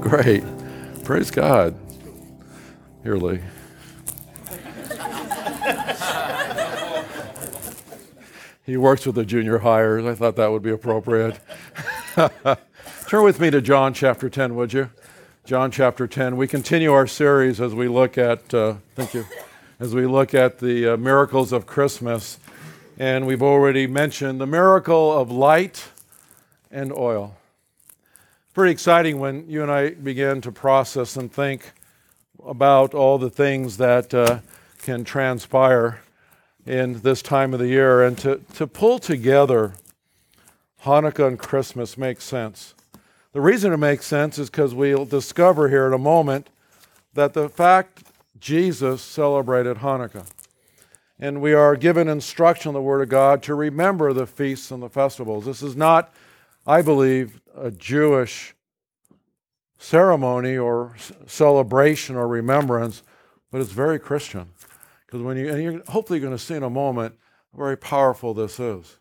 great. Praise God. Here, Lee. he works with the junior hires. I thought that would be appropriate. Turn with me to John chapter 10, would you? John chapter 10. We continue our series as we look at, uh, thank you, as we look at the uh, miracles of Christmas. And we've already mentioned the miracle of light and oil. Pretty exciting when you and I begin to process and think about all the things that uh, can transpire in this time of the year. And to, to pull together Hanukkah and Christmas makes sense. The reason it makes sense is because we'll discover here in a moment that the fact Jesus celebrated Hanukkah. And we are given instruction in the Word of God to remember the feasts and the festivals. This is not, I believe, a Jewish ceremony or celebration or remembrance, but it's very Christian. Because when you, and you're hopefully going to see in a moment how very powerful this is.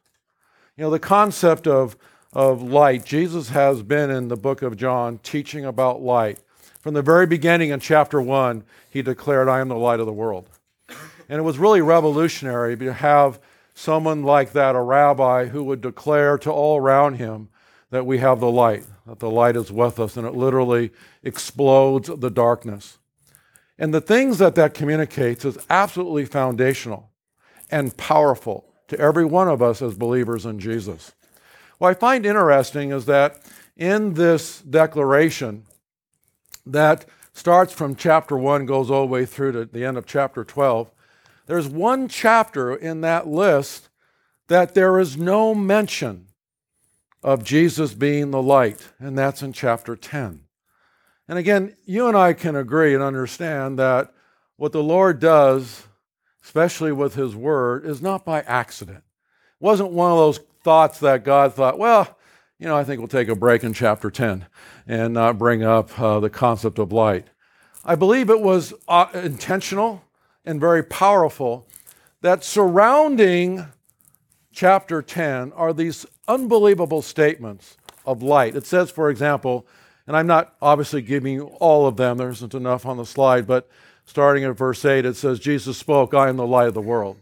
You know, the concept of, of light, Jesus has been in the book of John teaching about light. From the very beginning in chapter 1, he declared, I am the light of the world. And it was really revolutionary to have someone like that, a rabbi, who would declare to all around him that we have the light, that the light is with us, and it literally explodes the darkness. And the things that that communicates is absolutely foundational and powerful to every one of us as believers in Jesus. What I find interesting is that in this declaration that starts from chapter 1, goes all the way through to the end of chapter 12, there's one chapter in that list that there is no mention of Jesus being the light, and that's in chapter 10. And again, you and I can agree and understand that what the Lord does, especially with His Word, is not by accident. It wasn't one of those thoughts that God thought, well, you know, I think we'll take a break in chapter 10 and not bring up uh, the concept of light. I believe it was uh, intentional and very powerful that surrounding chapter 10 are these unbelievable statements of light. It says, for example, and I'm not obviously giving you all of them, there isn't enough on the slide, but starting at verse 8, it says, Jesus spoke, I am the light of the world.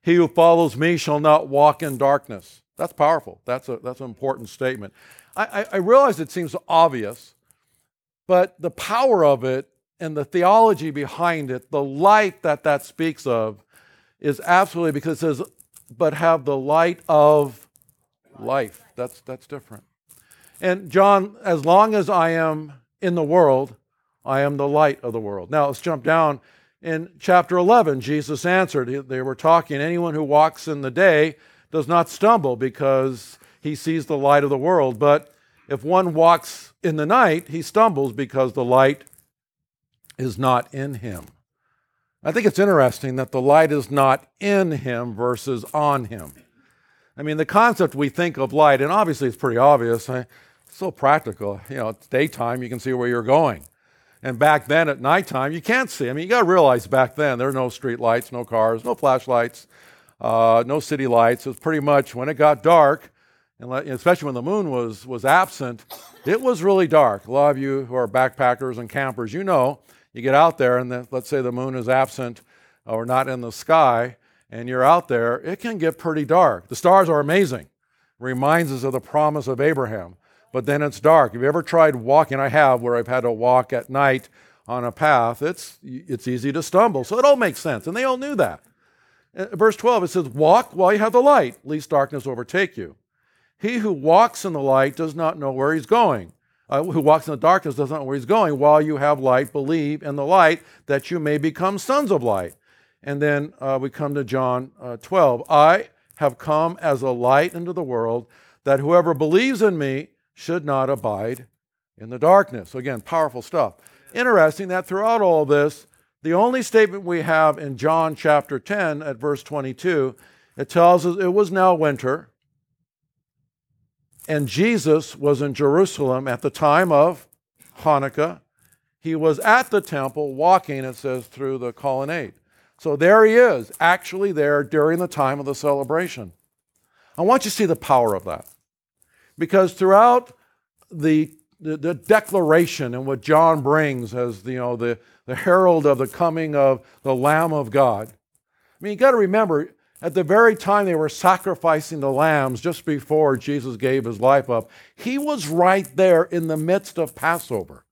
He who follows me shall not walk in darkness. That's powerful. That's, a, that's an important statement. I, I, I realize it seems obvious, but the power of it and the theology behind it, the light that that speaks of, is absolutely because it says, but have the light of life. That's, that's different. And John, as long as I am in the world, I am the light of the world. Now let's jump down. In chapter 11, Jesus answered, they were talking, anyone who walks in the day does not stumble because he sees the light of the world. But if one walks in the night, he stumbles because the light is not in him. I think it's interesting that the light is not in him versus on him. I mean, the concept we think of light, and obviously it's pretty obvious, it's so practical. You know, it's daytime, you can see where you're going. And back then at nighttime, you can't see. I mean, you got to realize back then there were no street lights, no cars, no flashlights, uh, no city lights. It was pretty much when it got dark, and especially when the moon was, was absent, it was really dark. A lot of you who are backpackers and campers, you know you get out there, and the, let's say the moon is absent or not in the sky, and you're out there, it can get pretty dark. The stars are amazing. Reminds us of the promise of Abraham. But then it's dark. Have you ever tried walking? I have, where I've had to walk at night on a path. It's, it's easy to stumble. So it all makes sense. And they all knew that. Uh, verse 12, it says, Walk while you have the light, lest darkness overtake you. He who walks in the light does not know where he's going uh, who walks in the darkness doesn't know where he's going. While you have light, believe in the light that you may become sons of light. And then uh, we come to John uh, 12. I have come as a light into the world that whoever believes in me should not abide in the darkness. So again, powerful stuff. Interesting that throughout all this, the only statement we have in John chapter 10 at verse 22, it tells us it was now winter and Jesus was in Jerusalem at the time of Hanukkah. He was at the temple walking, it says, through the colonnade. So there he is, actually there during the time of the celebration. I want you to see the power of that. Because throughout the the, the declaration and what John brings as you know the, the herald of the coming of the Lamb of God. I mean, you got to remember, at the very time they were sacrificing the lambs just before Jesus gave his life up, he was right there in the midst of Passover.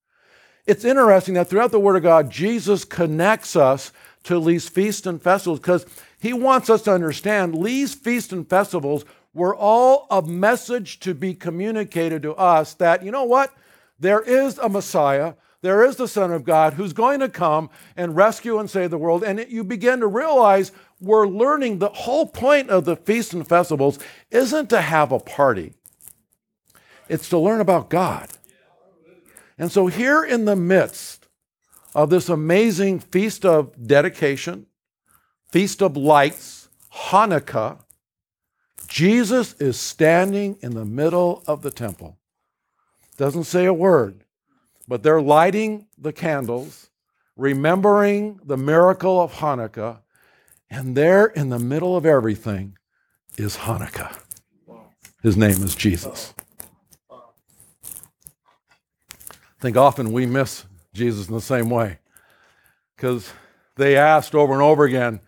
It's interesting that throughout the Word of God, Jesus connects us to these feasts and festivals because he wants us to understand these feasts and festivals were all a message to be communicated to us that, you know what? There is a Messiah, there is the Son of God who's going to come and rescue and save the world. And you begin to realize we're learning the whole point of the feasts and festivals isn't to have a party, it's to learn about God. And so, here in the midst of this amazing feast of dedication, feast of lights, Hanukkah, Jesus is standing in the middle of the temple. Doesn't say a word, but they're lighting the candles, remembering the miracle of Hanukkah, and there in the middle of everything is Hanukkah. His name is Jesus. I think often we miss Jesus in the same way because they asked over and over again,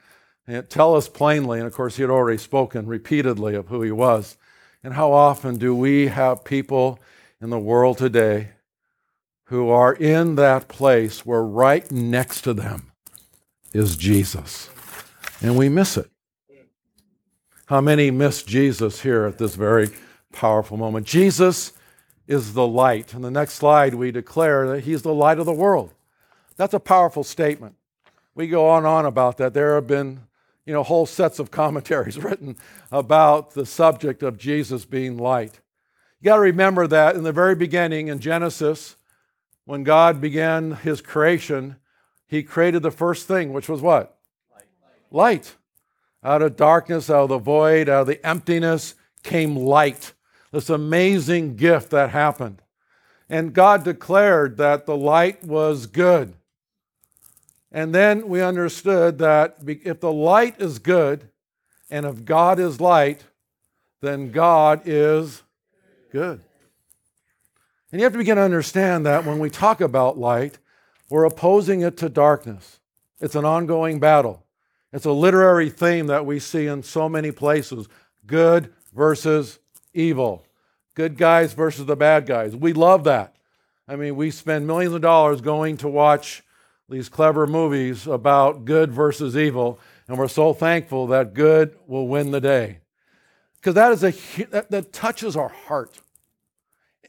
tell us plainly, and of course, he had already spoken repeatedly of who he was. And how often do we have people in the world today who are in that place where right next to them is Jesus? And we miss it. How many miss Jesus here at this very powerful moment? Jesus is the light. In the next slide, we declare that he's the light of the world. That's a powerful statement. We go on and on about that. There have been you know, whole sets of commentaries written about the subject of Jesus being light. You got to remember that in the very beginning in Genesis, when God began his creation, he created the first thing, which was what? Light. Out of darkness, out of the void, out of the emptiness came light. This amazing gift that happened. And God declared that the light was good. And then we understood that if the light is good and if God is light, then God is good. And you have to begin to understand that when we talk about light, we're opposing it to darkness. It's an ongoing battle. It's a literary theme that we see in so many places good versus evil, good guys versus the bad guys. We love that. I mean, we spend millions of dollars going to watch these clever movies about good versus evil, and we're so thankful that good will win the day. Because that is a that, that touches our heart.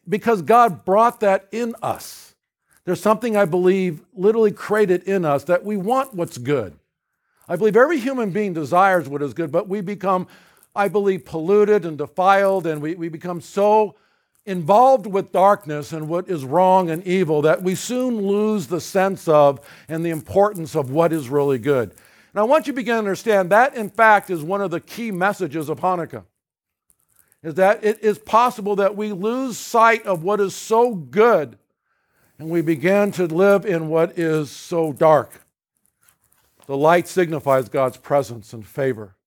Because God brought that in us. There's something I believe literally created in us that we want what's good. I believe every human being desires what is good, but we become, I believe, polluted and defiled, and we, we become so involved with darkness and what is wrong and evil that we soon lose the sense of and the importance of what is really good. And I want you to begin to understand that, in fact, is one of the key messages of Hanukkah. Is that it is possible that we lose sight of what is so good and we begin to live in what is so dark. The light signifies God's presence and favor.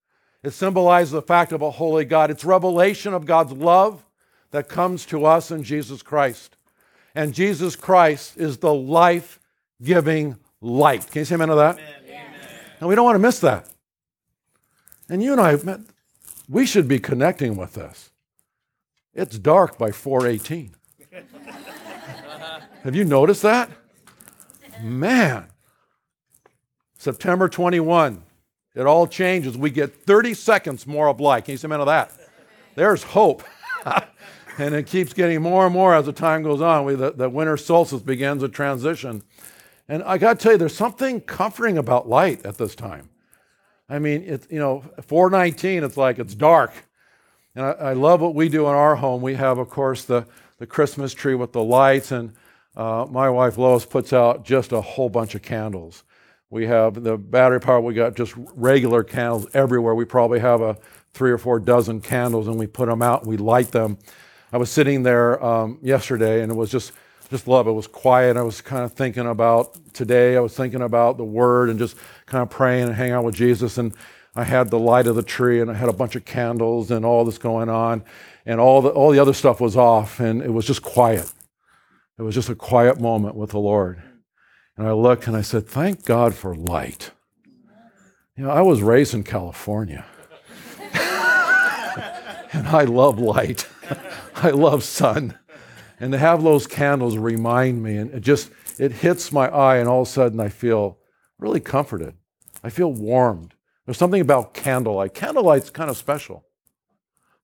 It symbolizes the fact of a holy God. It's revelation of God's love that comes to us in Jesus Christ. And Jesus Christ is the life giving light. Can you say amen to that? Amen. And we don't want to miss that. And you and I, we should be connecting with this. It's dark by 418. Have you noticed that? Man. September 21, it all changes. We get 30 seconds more of light. Can you say amen to that? There's hope. and it keeps getting more and more as the time goes on. We, the, the winter solstice begins a transition. And I got to tell you, there's something comforting about light at this time. I mean, it's, you know, 419, it's like it's dark. And I, I, love what we do in our home. We have, of course, the, the Christmas tree with the lights, and uh, my wife Lois puts out just a whole bunch of candles. We have the battery power, we got just regular candles everywhere. We probably have a three or four dozen candles, and we put them out and we light them. I was sitting there um, yesterday and it was just, just love. It was quiet. I was kind of thinking about today. I was thinking about the word and just kind of praying and hanging out with Jesus. And I had the light of the tree and I had a bunch of candles and all this going on. And all the, all the other stuff was off and it was just quiet. It was just a quiet moment with the Lord. And I looked and I said, Thank God for light. You know, I was raised in California. and I love light. I love sun. And to have those candles remind me, and it just, it hits my eye, and all of a sudden I feel really comforted. I feel warmed. There's something about candlelight. Candlelight's kind of special.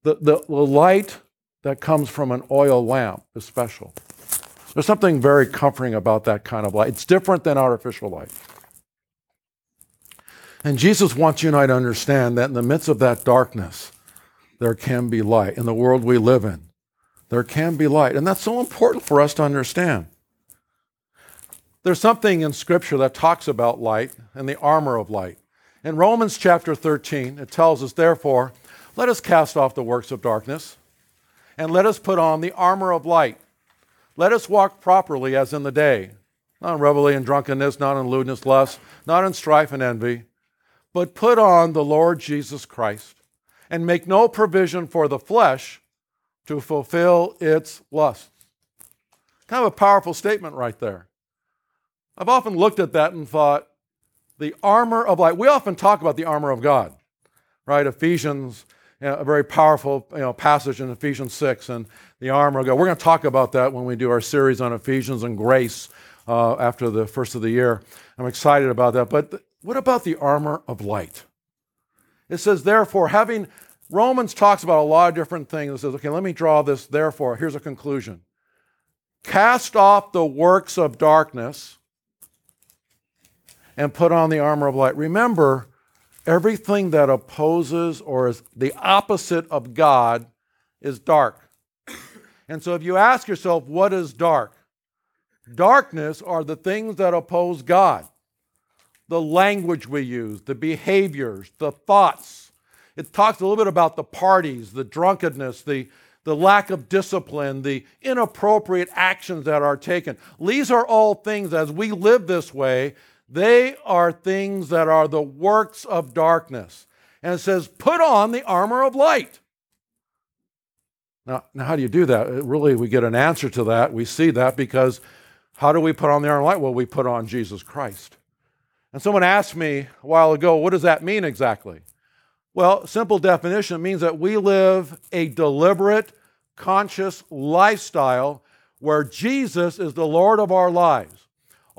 The, the, the light that comes from an oil lamp is special. There's something very comforting about that kind of light. It's different than artificial light. And Jesus wants you and I to understand that in the midst of that darkness, there can be light. In the world we live in, there can be light. And that's so important for us to understand. There's something in Scripture that talks about light and the armor of light. In Romans chapter 13, it tells us, therefore, let us cast off the works of darkness and let us put on the armor of light. Let us walk properly as in the day, not in revelry and drunkenness, not in lewdness, lust, not in strife and envy, but put on the Lord Jesus Christ and make no provision for the flesh to fulfill its lusts. Kind of a powerful statement right there. I've often looked at that and thought, the armor of light. We often talk about the armor of God, right? Ephesians, you know, a very powerful you know, passage in Ephesians 6 and the armor of God. We're going to talk about that when we do our series on Ephesians and grace uh, after the first of the year. I'm excited about that. But what about the armor of light? It says, therefore, having, Romans talks about a lot of different things. It says, okay, let me draw this, therefore. Here's a conclusion Cast off the works of darkness and put on the armor of light. Remember, everything that opposes or is the opposite of God is dark. And so if you ask yourself, what is dark? Darkness are the things that oppose God the language we use, the behaviors, the thoughts. It talks a little bit about the parties, the drunkenness, the, the lack of discipline, the inappropriate actions that are taken. These are all things, as we live this way, they are things that are the works of darkness. And it says, put on the armor of light. Now, now how do you do that? Uh, really, we get an answer to that. We see that because how do we put on the armor of light? Well, we put on Jesus Christ. And someone asked me a while ago, what does that mean exactly? Well, simple definition means that we live a deliberate, conscious lifestyle where Jesus is the Lord of our lives.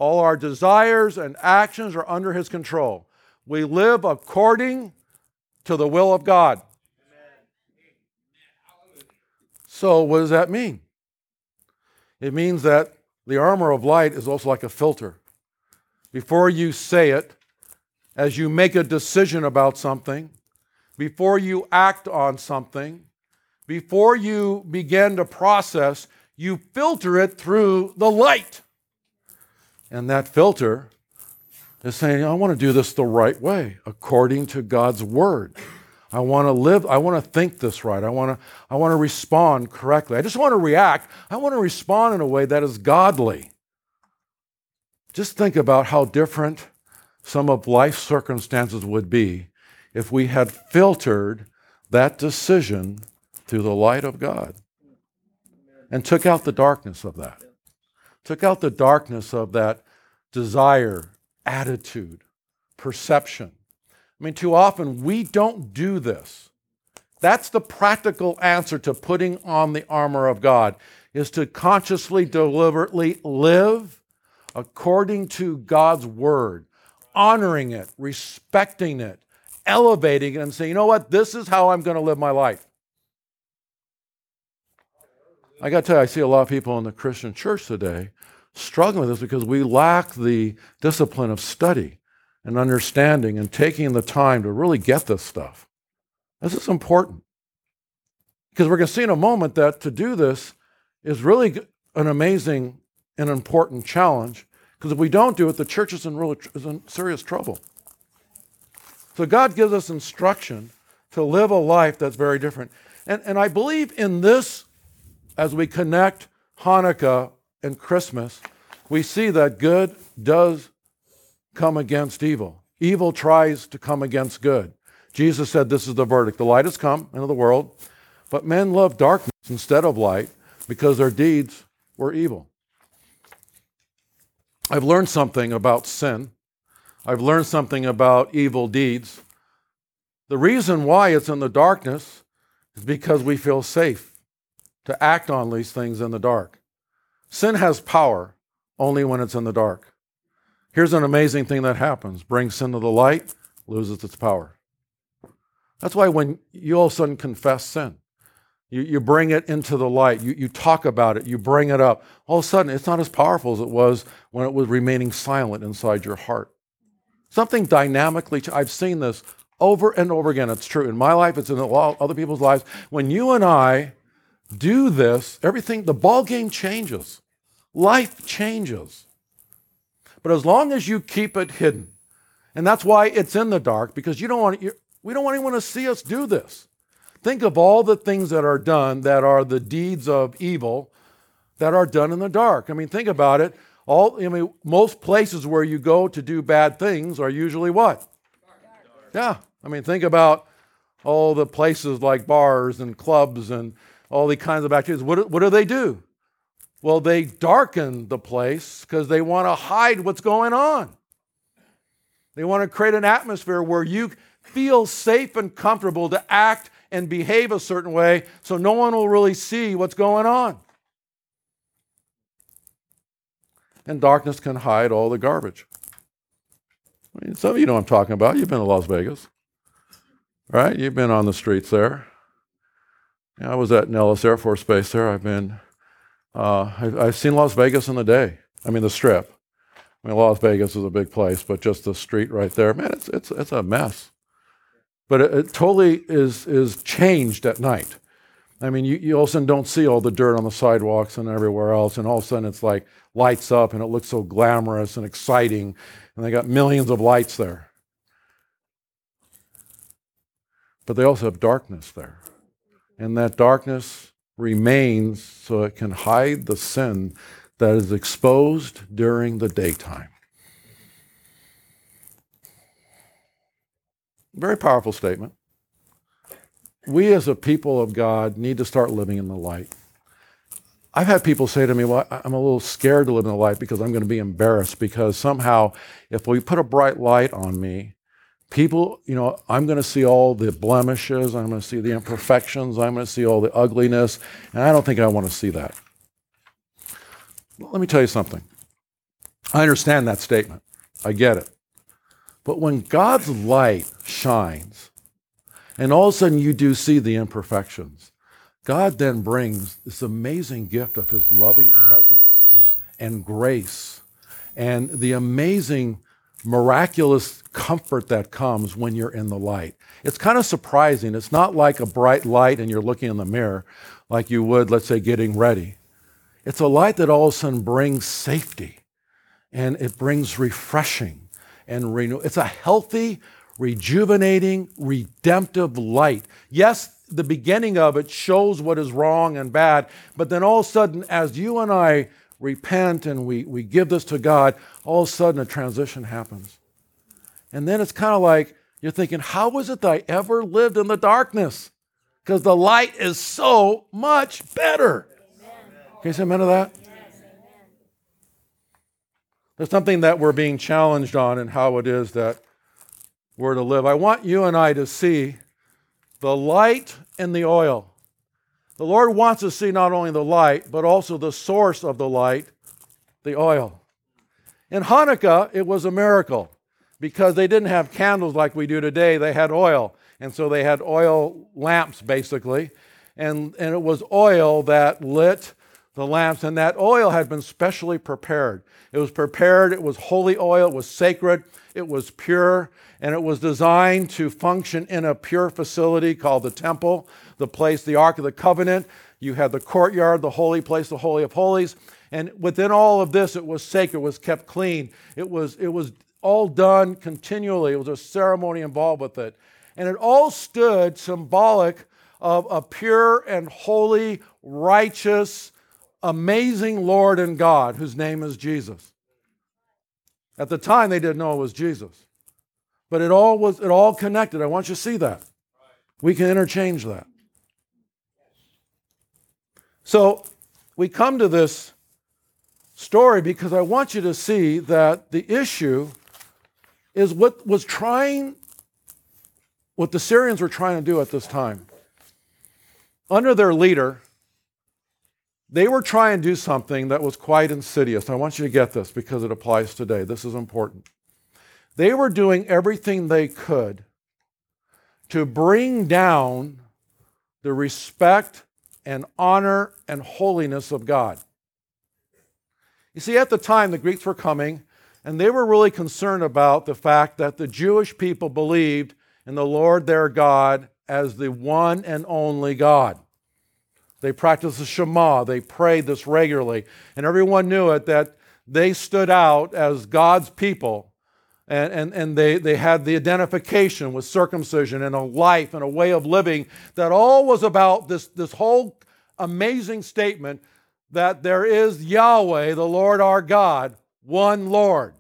All our desires and actions are under his control. We live according to the will of God. So, what does that mean? It means that the armor of light is also like a filter before you say it, as you make a decision about something, before you act on something, before you begin to process, you filter it through the light. And that filter is saying, I want to do this the right way, according to God's word. I want to live, I want to think this right. I want to, I want to respond correctly. I just want to react. I want to respond in a way that is godly. Just think about how different some of life's circumstances would be if we had filtered that decision through the light of God and took out the darkness of that. Took out the darkness of that desire, attitude, perception. I mean, too often we don't do this. That's the practical answer to putting on the armor of God is to consciously, deliberately live according to God's word, honoring it, respecting it, elevating it, and saying, you know what, this is how I'm going to live my life. I got to tell you, I see a lot of people in the Christian church today struggling with this because we lack the discipline of study and understanding and taking the time to really get this stuff. This is important. Because we're going to see in a moment that to do this is really an amazing and important challenge because if we don't do it, the church is in, really, is in serious trouble. So God gives us instruction to live a life that's very different. And, and I believe in this, as we connect Hanukkah and Christmas, we see that good does come against evil. Evil tries to come against good. Jesus said, This is the verdict. The light has come into the world, but men love darkness instead of light because their deeds were evil. I've learned something about sin. I've learned something about evil deeds. The reason why it's in the darkness is because we feel safe to act on these things in the dark. Sin has power only when it's in the dark. Here's an amazing thing that happens bring sin to the light, loses its power. That's why when you all of a sudden confess sin, you, you bring it into the light, you, you talk about it, you bring it up, all of a sudden it's not as powerful as it was when it was remaining silent inside your heart. Something dynamically, I've seen this over and over again. It's true in my life, it's in a lot of other people's lives. When you and I do this, everything, the ball game changes. Life changes. But as long as you keep it hidden, and that's why it's in the dark, because you don't want, we don't want anyone to see us do this. Think of all the things that are done that are the deeds of evil that are done in the dark. I mean, think about it. All I mean, most places where you go to do bad things are usually what? Yeah. I mean, think about all the places like bars and clubs and all the kinds of activities. What, what do they do? Well, they darken the place because they want to hide what's going on. They want to create an atmosphere where you feel safe and comfortable to act and behave a certain way so no one will really see what's going on. And darkness can hide all the garbage. I mean, some of you know I'm talking about. You've been to Las Vegas, right? You've been on the streets there. I was at Nellis Air Force Base there. I've been, uh, I've, I've seen Las Vegas in the day. I mean, the strip. I mean, Las Vegas is a big place, but just the street right there, man, it's, it's, it's a mess but it, it, totally is, is changed at night. I mean, you, you all of a sudden don't see all the dirt on the sidewalks and everywhere else, and all of a sudden it's like lights up and it looks so glamorous and exciting, and they got millions of lights there. But they also have darkness there. And that darkness remains so it can hide the sin that is exposed during the daytime. Very powerful statement. We as a people of God need to start living in the light. I've had people say to me, Well, I'm a little scared to live in the light because I'm going to be embarrassed because somehow if we put a bright light on me, people, you know, I'm going to see all the blemishes, I'm going to see the imperfections, I'm going to see all the ugliness, and I don't think I want to see that. Let me tell you something. I understand that statement. I get it. But when God's light shines, and all of a sudden you do see the imperfections, God then brings this amazing gift of his loving presence and grace and the amazing, miraculous comfort that comes when you're in the light. It's kind of surprising. It's not like a bright light and you're looking in the mirror like you would, let's say, getting ready. It's a light that all of a sudden brings safety and it brings refreshing and renew. It's a healthy, rejuvenating, redemptive light. Yes, the beginning of it shows what is wrong and bad, but then all of a sudden, as you and I repent and we, we give this to God, all of a sudden a transition happens. And then it's kind of like you're thinking, how was it that I ever lived in the darkness? Because the light is so much better. Amen. Can you say amen to that? There's something that we're being challenged on and how it is that we're to live. I want you and I to see the light and the oil. The Lord wants to see not only the light, but also the source of the light, the oil. In Hanukkah, it was a miracle because they didn't have candles like we do today, they had oil. And so they had oil lamps, basically. And, and it was oil that lit the lamps, and that oil had been specially prepared. It was prepared, it was holy oil, it was sacred, it was pure, and it was designed to function in a pure facility called the temple, the place, the Ark of the Covenant. You had the courtyard, the holy place, the Holy of Holies. And within all of this, it was sacred, it was kept clean. It was, it was all done continually. It was a ceremony involved with it. And it all stood symbolic of a pure and holy, righteous, amazing Lord and God whose name is Jesus. At the time, they didn't know it was Jesus. But it all was it all connected. I want you to see that. We can interchange that. So we come to this story because I want you to see that the issue is what was trying, what the Syrians were trying to do at this time. Under their leader, they were trying to do something that was quite insidious. I want you to get this because it applies today. This is important. They were doing everything they could to bring down the respect and honor and holiness of God. You see, at the time, the Greeks were coming, and they were really concerned about the fact that the Jewish people believed in the Lord their God as the one and only God. They practiced the Shema, they prayed this regularly, and everyone knew it that they stood out as God's people. And, and, and they, they had the identification with circumcision and a life and a way of living that all was about this, this whole amazing statement that there is Yahweh, the Lord our God, one Lord.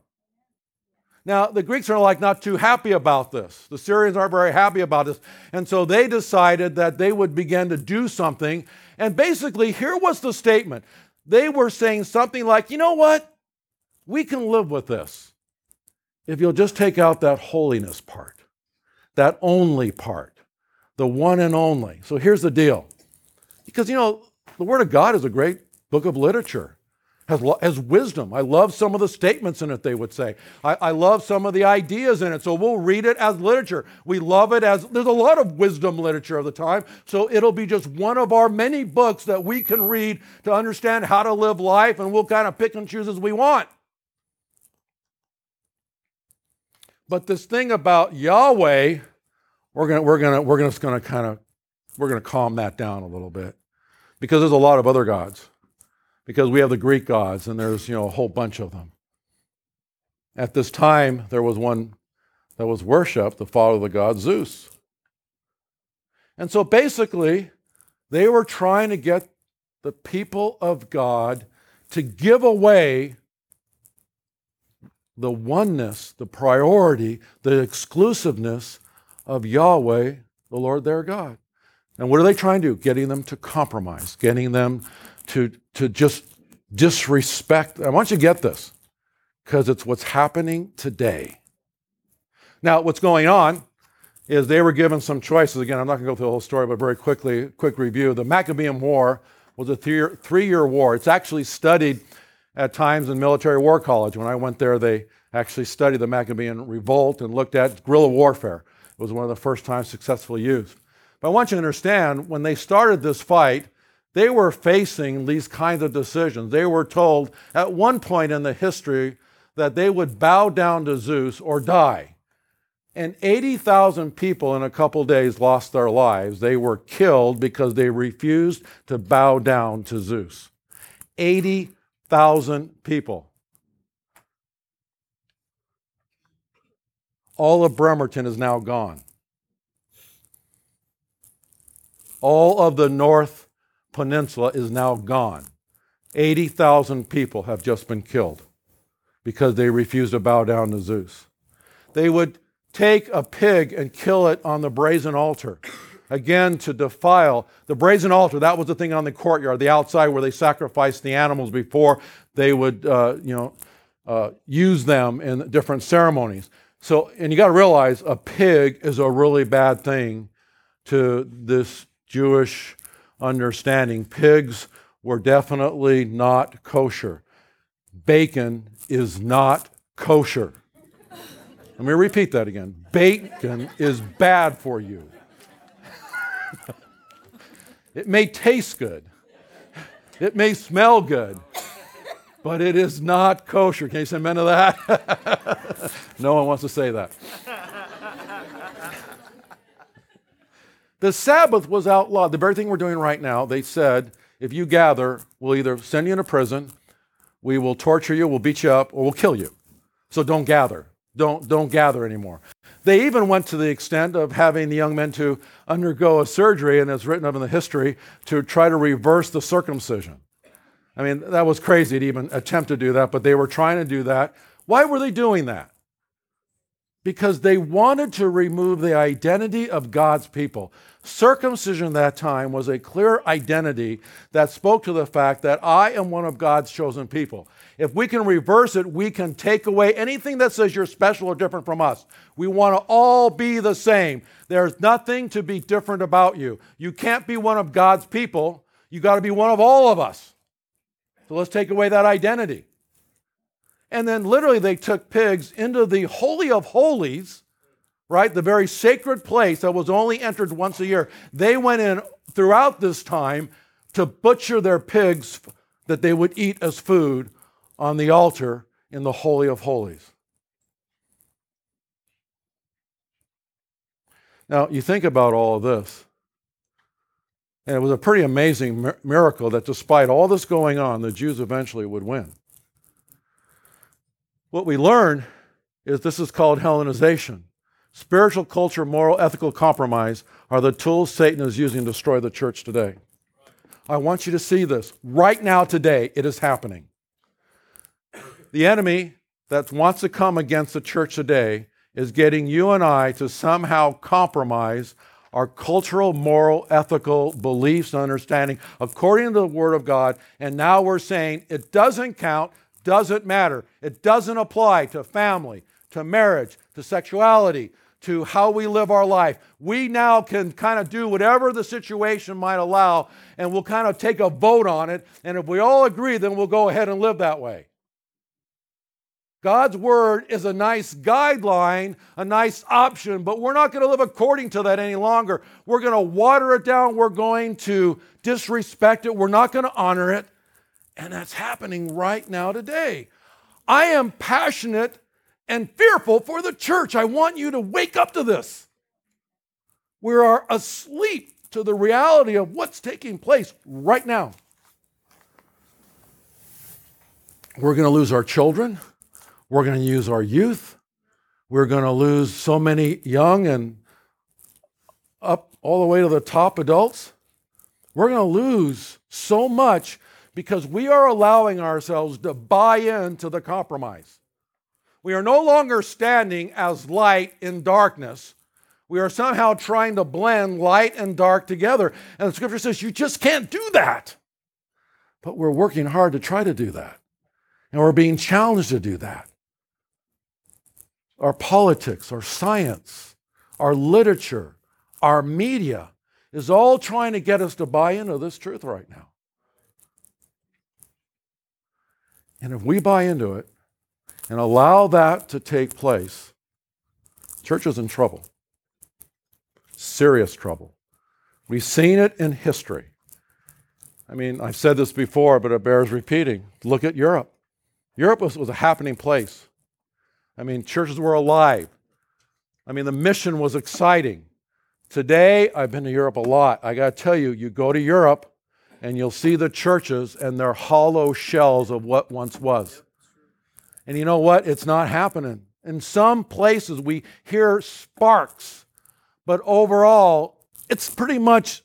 Now, the Greeks are like not too happy about this. The Syrians aren't very happy about this. And so they decided that they would begin to do something. And basically, here was the statement they were saying something like, you know what? We can live with this if you'll just take out that holiness part, that only part, the one and only. So here's the deal. Because, you know, the Word of God is a great book of literature has, has wisdom. I love some of the statements in it, they would say. I, I love some of the ideas in it. So we'll read it as literature. We love it as, there's a lot of wisdom literature of the time. So it'll be just one of our many books that we can read to understand how to live life, and we'll kind of pick and choose as we want. But this thing about Yahweh, we're gonna, we're gonna, we're just gonna kind of, we're gonna calm that down a little bit. Because there's a lot of other gods because we have the Greek gods and there's, you know, a whole bunch of them. At this time, there was one that was worshiped, the father of the god Zeus. And so basically, they were trying to get the people of God to give away the oneness, the priority, the exclusiveness of Yahweh, the Lord their God. And what are they trying to do? Getting them to compromise, getting them to, to just disrespect. I want you to get this because it's what's happening today. Now, what's going on is they were given some choices. Again, I'm not going to go through the whole story, but very quickly, quick review. The Maccabean War was a three year war. It's actually studied at times in military war college. When I went there, they actually studied the Maccabean revolt and looked at guerrilla warfare. It was one of the first times successfully used. But I want you to understand when they started this fight, they were facing these kinds of decisions. They were told at one point in the history that they would bow down to Zeus or die. And 80,000 people in a couple days lost their lives. They were killed because they refused to bow down to Zeus. 80,000 people. All of Bremerton is now gone. All of the North Peninsula is now gone. 80,000 people have just been killed because they refused to bow down to Zeus. They would take a pig and kill it on the brazen altar. Again, to defile the brazen altar, that was the thing on the courtyard, the outside where they sacrificed the animals before they would, uh, you know, uh, use them in different ceremonies. So, and you got to realize a pig is a really bad thing to this Jewish understanding. Pigs were definitely not kosher. Bacon is not kosher. Let me repeat that again. Bacon is bad for you. it may taste good, it may smell good, but it is not kosher. Can you say amen to that? no one wants to say that. The Sabbath was outlawed. The very thing we're doing right now, they said, if you gather, we'll either send you into prison, we will torture you, we'll beat you up, or we'll kill you. So don't gather. Don't, don't gather anymore. They even went to the extent of having the young men to undergo a surgery, and it's written up in the history, to try to reverse the circumcision. I mean, that was crazy to even attempt to do that, but they were trying to do that. Why were they doing that? Because they wanted to remove the identity of God's people. Circumcision at that time was a clear identity that spoke to the fact that I am one of God's chosen people. If we can reverse it, we can take away anything that says you're special or different from us. We want to all be the same. There's nothing to be different about you. You can't be one of God's people. You got to be one of all of us. So let's take away that identity. And then literally they took pigs into the Holy of Holies, right? The very sacred place that was only entered once a year. They went in throughout this time to butcher their pigs that they would eat as food on the altar in the Holy of Holies. Now, you think about all of this, and it was a pretty amazing miracle that despite all this going on, the Jews eventually would win. What we learn is this is called Hellenization. Spiritual culture, moral, ethical compromise are the tools Satan is using to destroy the church today. I want you to see this. Right now, today, it is happening. The enemy that wants to come against the church today is getting you and I to somehow compromise our cultural, moral, ethical beliefs and understanding according to the Word of God. And now we're saying it doesn't count, doesn't matter. It doesn't apply to family, to marriage, to sexuality, to how we live our life. We now can kind of do whatever the situation might allow, and we'll kind of take a vote on it. And if we all agree, then we'll go ahead and live that way. God's word is a nice guideline, a nice option, but we're not going to live according to that any longer. We're going to water it down. We're going to disrespect it. We're not going to honor it. And that's happening right now today. I am passionate and fearful for the church. I want you to wake up to this. We are asleep to the reality of what's taking place right now. We're going to lose our children. We're going to lose our youth. We're going to lose so many young and up all the way to the top adults. We're going to lose so much because we are allowing ourselves to buy into the compromise. We are no longer standing as light in darkness. We are somehow trying to blend light and dark together. And the scripture says you just can't do that. But we're working hard to try to do that. And we're being challenged to do that our politics, our science, our literature, our media is all trying to get us to buy into this truth right now. And if we buy into it and allow that to take place, church is in trouble. Serious trouble. We've seen it in history. I mean, I've said this before, but it bears repeating. Look at Europe. Europe was, was a happening place. I mean, churches were alive. I mean, the mission was exciting. Today, I've been to Europe a lot. I got to tell you, you go to Europe and you'll see the churches and they're hollow shells of what once was. And you know what? It's not happening. In some places, we hear sparks, but overall, it's pretty much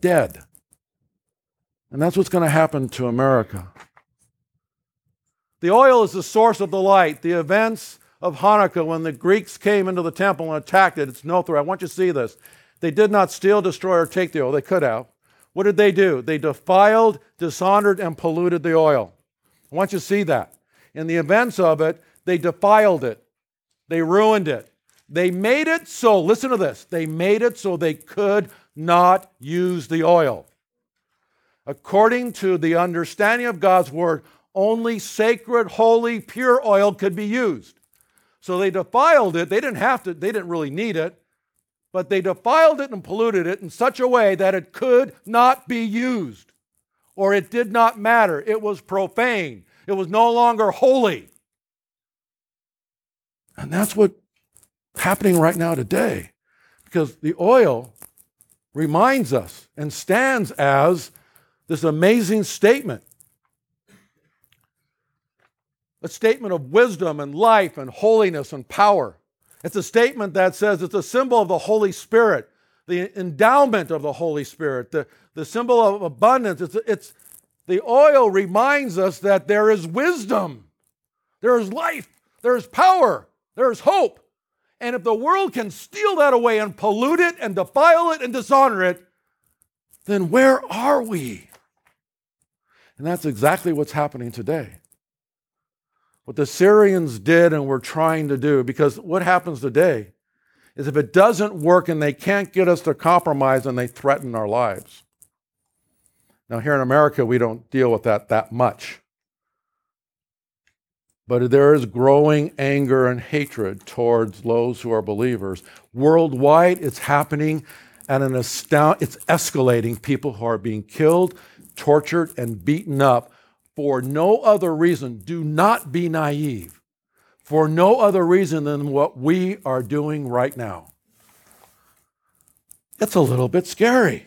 dead. And that's what's going to happen to America. The oil is the source of the light. The events of Hanukkah, when the Greeks came into the temple and attacked it, it's no threat. I want you to see this. They did not steal, destroy, or take the oil. They could have. What did they do? They defiled, dishonored, and polluted the oil. I want you to see that. In the events of it, they defiled it, they ruined it. They made it so, listen to this, they made it so they could not use the oil. According to the understanding of God's word, only sacred, holy, pure oil could be used. So they defiled it. They didn't have to, they didn't really need it, but they defiled it and polluted it in such a way that it could not be used or it did not matter. It was profane, it was no longer holy. And that's what's happening right now today because the oil reminds us and stands as this amazing statement a statement of wisdom and life and holiness and power. It's a statement that says it's a symbol of the Holy Spirit, the endowment of the Holy Spirit, the, the symbol of abundance. It's, it's, the oil reminds us that there is wisdom, there is life, there is power, there is hope, And if the world can steal that away and pollute it and defile it and dishonor it, then where are we? And that's exactly what's happening today. What the Syrians did and were trying to do, because what happens today is if it doesn't work and they can't get us to compromise and they threaten our lives. Now, here in America, we don't deal with that that much. But there is growing anger and hatred towards those who are believers. Worldwide, it's happening at an astound it's escalating. People who are being killed, tortured, and beaten up for no other reason. Do not be naive. For no other reason than what we are doing right now. It's a little bit scary.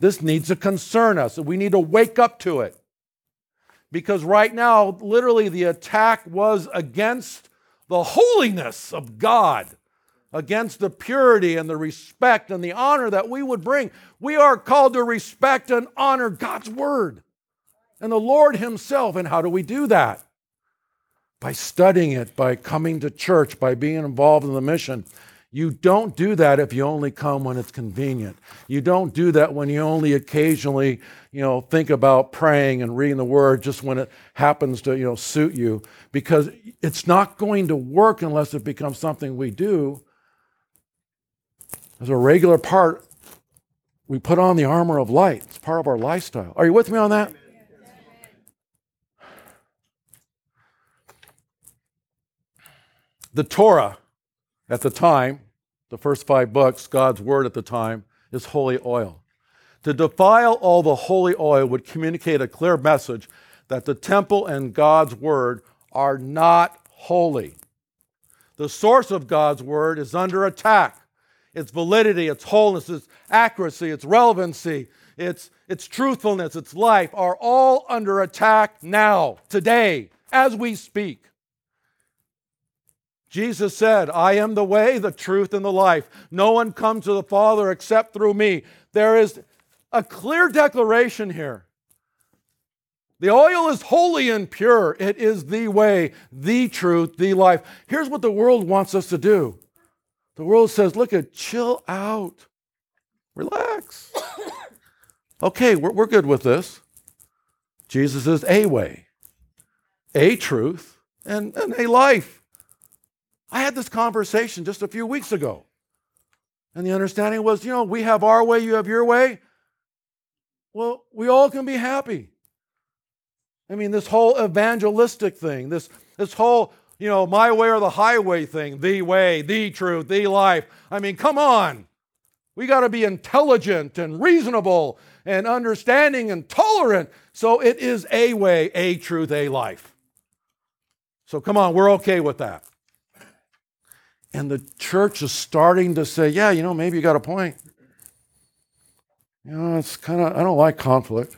This needs to concern us. And we need to wake up to it because right now, literally, the attack was against the holiness of God, against the purity and the respect and the honor that we would bring. We are called to respect and honor God's word and the Lord Himself. And how do we do that? By studying it, by coming to church, by being involved in the mission. You don't do that if you only come when it's convenient. You don't do that when you only occasionally, you know, think about praying and reading the word just when it happens to, you know, suit you because it's not going to work unless it becomes something we do as a regular part. We put on the armor of light. It's part of our lifestyle. Are you with me on that? The Torah at the time, the first five books, God's word at the time, is holy oil. To defile all the holy oil would communicate a clear message that the temple and God's word are not holy. The source of God's word is under attack. Its validity, its wholeness, its accuracy, its relevancy, its, its truthfulness, its life are all under attack now, today, as we speak. Jesus said, I am the way, the truth, and the life. No one comes to the Father except through me. There is a clear declaration here. The oil is holy and pure. It is the way, the truth, the life. Here's what the world wants us to do the world says, look at, chill out, relax. okay, we're, we're good with this. Jesus is a way, a truth, and, and a life. I had this conversation just a few weeks ago. And the understanding was, you know, we have our way, you have your way. Well, we all can be happy. I mean, this whole evangelistic thing, this, this whole, you know, my way or the highway thing, the way, the truth, the life. I mean, come on. We got to be intelligent and reasonable and understanding and tolerant. So it is a way, a truth, a life. So come on, we're okay with that. And the church is starting to say, yeah, you know, maybe you got a point. You know, it's kind of, I don't like conflict.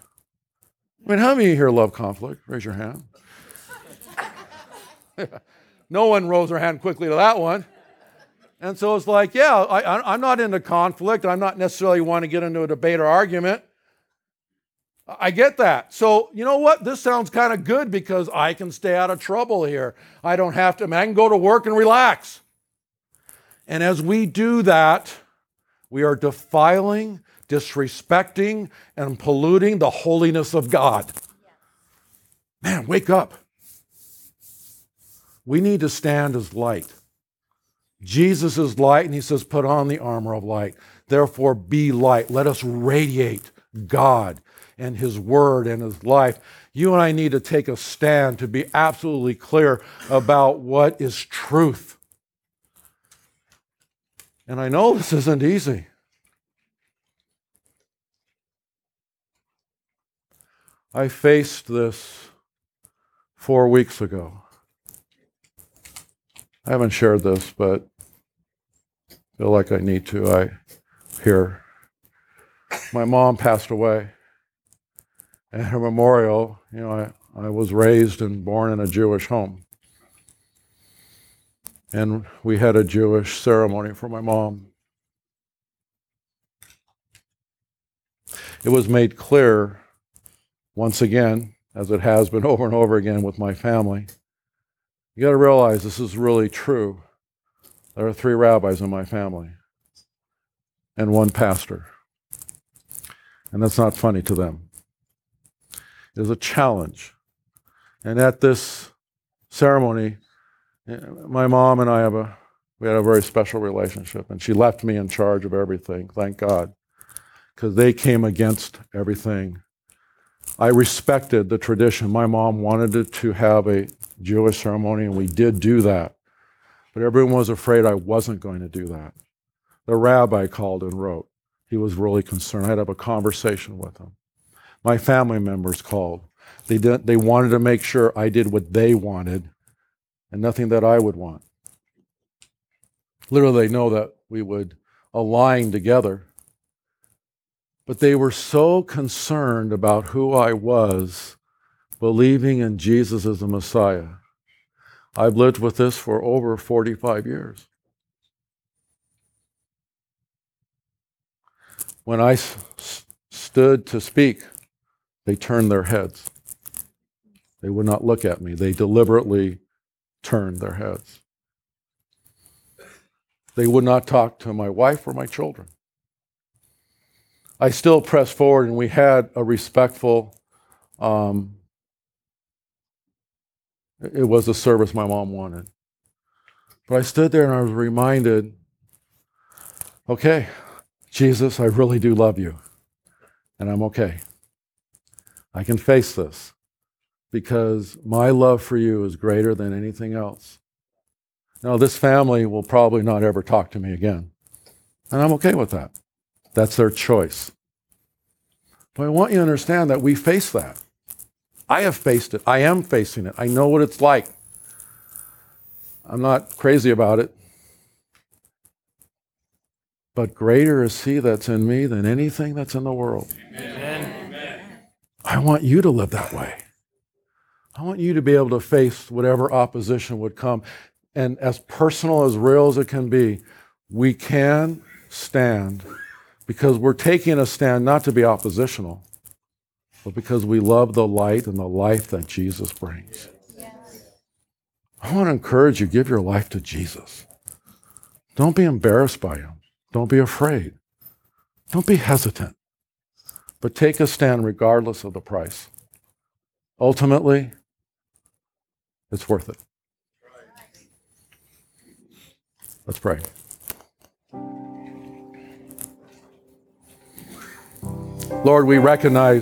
I mean, how many of you here love conflict? Raise your hand. no one rose their hand quickly to that one. And so it's like, yeah, I, am not into conflict. I'm not necessarily want to get into a debate or argument. I get that. So, you know what? This sounds kind of good because I can stay out of trouble here. I don't have to, I can go to work and relax. And as we do that, we are defiling, disrespecting, and polluting the holiness of God. Man, wake up. We need to stand as light. Jesus is light, and he says, Put on the armor of light. Therefore, be light. Let us radiate God and his word and his life. You and I need to take a stand to be absolutely clear about what is truth. And I know this isn't easy. I faced this four weeks ago. I haven't shared this, but feel like I need to. I here. My mom passed away. At her memorial, you know, I, I was raised and born in a Jewish home and we had a Jewish ceremony for my mom. It was made clear, once again, as it has been over and over again with my family. You got to realize this is really true. There are three rabbis in my family and one pastor. And that's not funny to them. It is a challenge. And at this ceremony, my mom and I have a we had a very special relationship, and she left me in charge of everything, thank God, because they came against everything. I respected the tradition. My mom wanted to have a Jewish ceremony, and we did do that. But everyone was afraid I wasn't going to do that. The rabbi called and wrote. He was really concerned. I had to have a conversation with him. My family members called. They, did, they wanted to make sure I did what they wanted and nothing that I would want. Literally, they know that we would align together. But they were so concerned about who I was, believing in Jesus as the Messiah. I've lived with this for over 45 years. When I s- stood to speak, they turned their heads. They would not look at me. They deliberately turned their heads. They would not talk to my wife or my children. I still pressed forward, and we had a respectful. Um, it was the service my mom wanted. But I stood there and I was reminded okay, Jesus, I really do love you, and I'm okay. I can face this because my love for you is greater than anything else. Now, this family will probably not ever talk to me again, and I'm okay with that. That's their choice. But I want you to understand that we face that. I have faced it. I am facing it. I know what it's like. I'm not crazy about it. But greater is He that's in me than anything that's in the world. Amen. I want you to live that way. I want you to be able to face whatever opposition would come. And as personal, as real as it can be, we can stand because we're taking a stand not to be oppositional, but because we love the light and the life that Jesus brings. I want to encourage you give your life to Jesus. Don't be embarrassed by him. Don't be afraid. Don't be hesitant. But take a stand regardless of the price. Ultimately, it's worth it. Let's pray. Lord, we recognize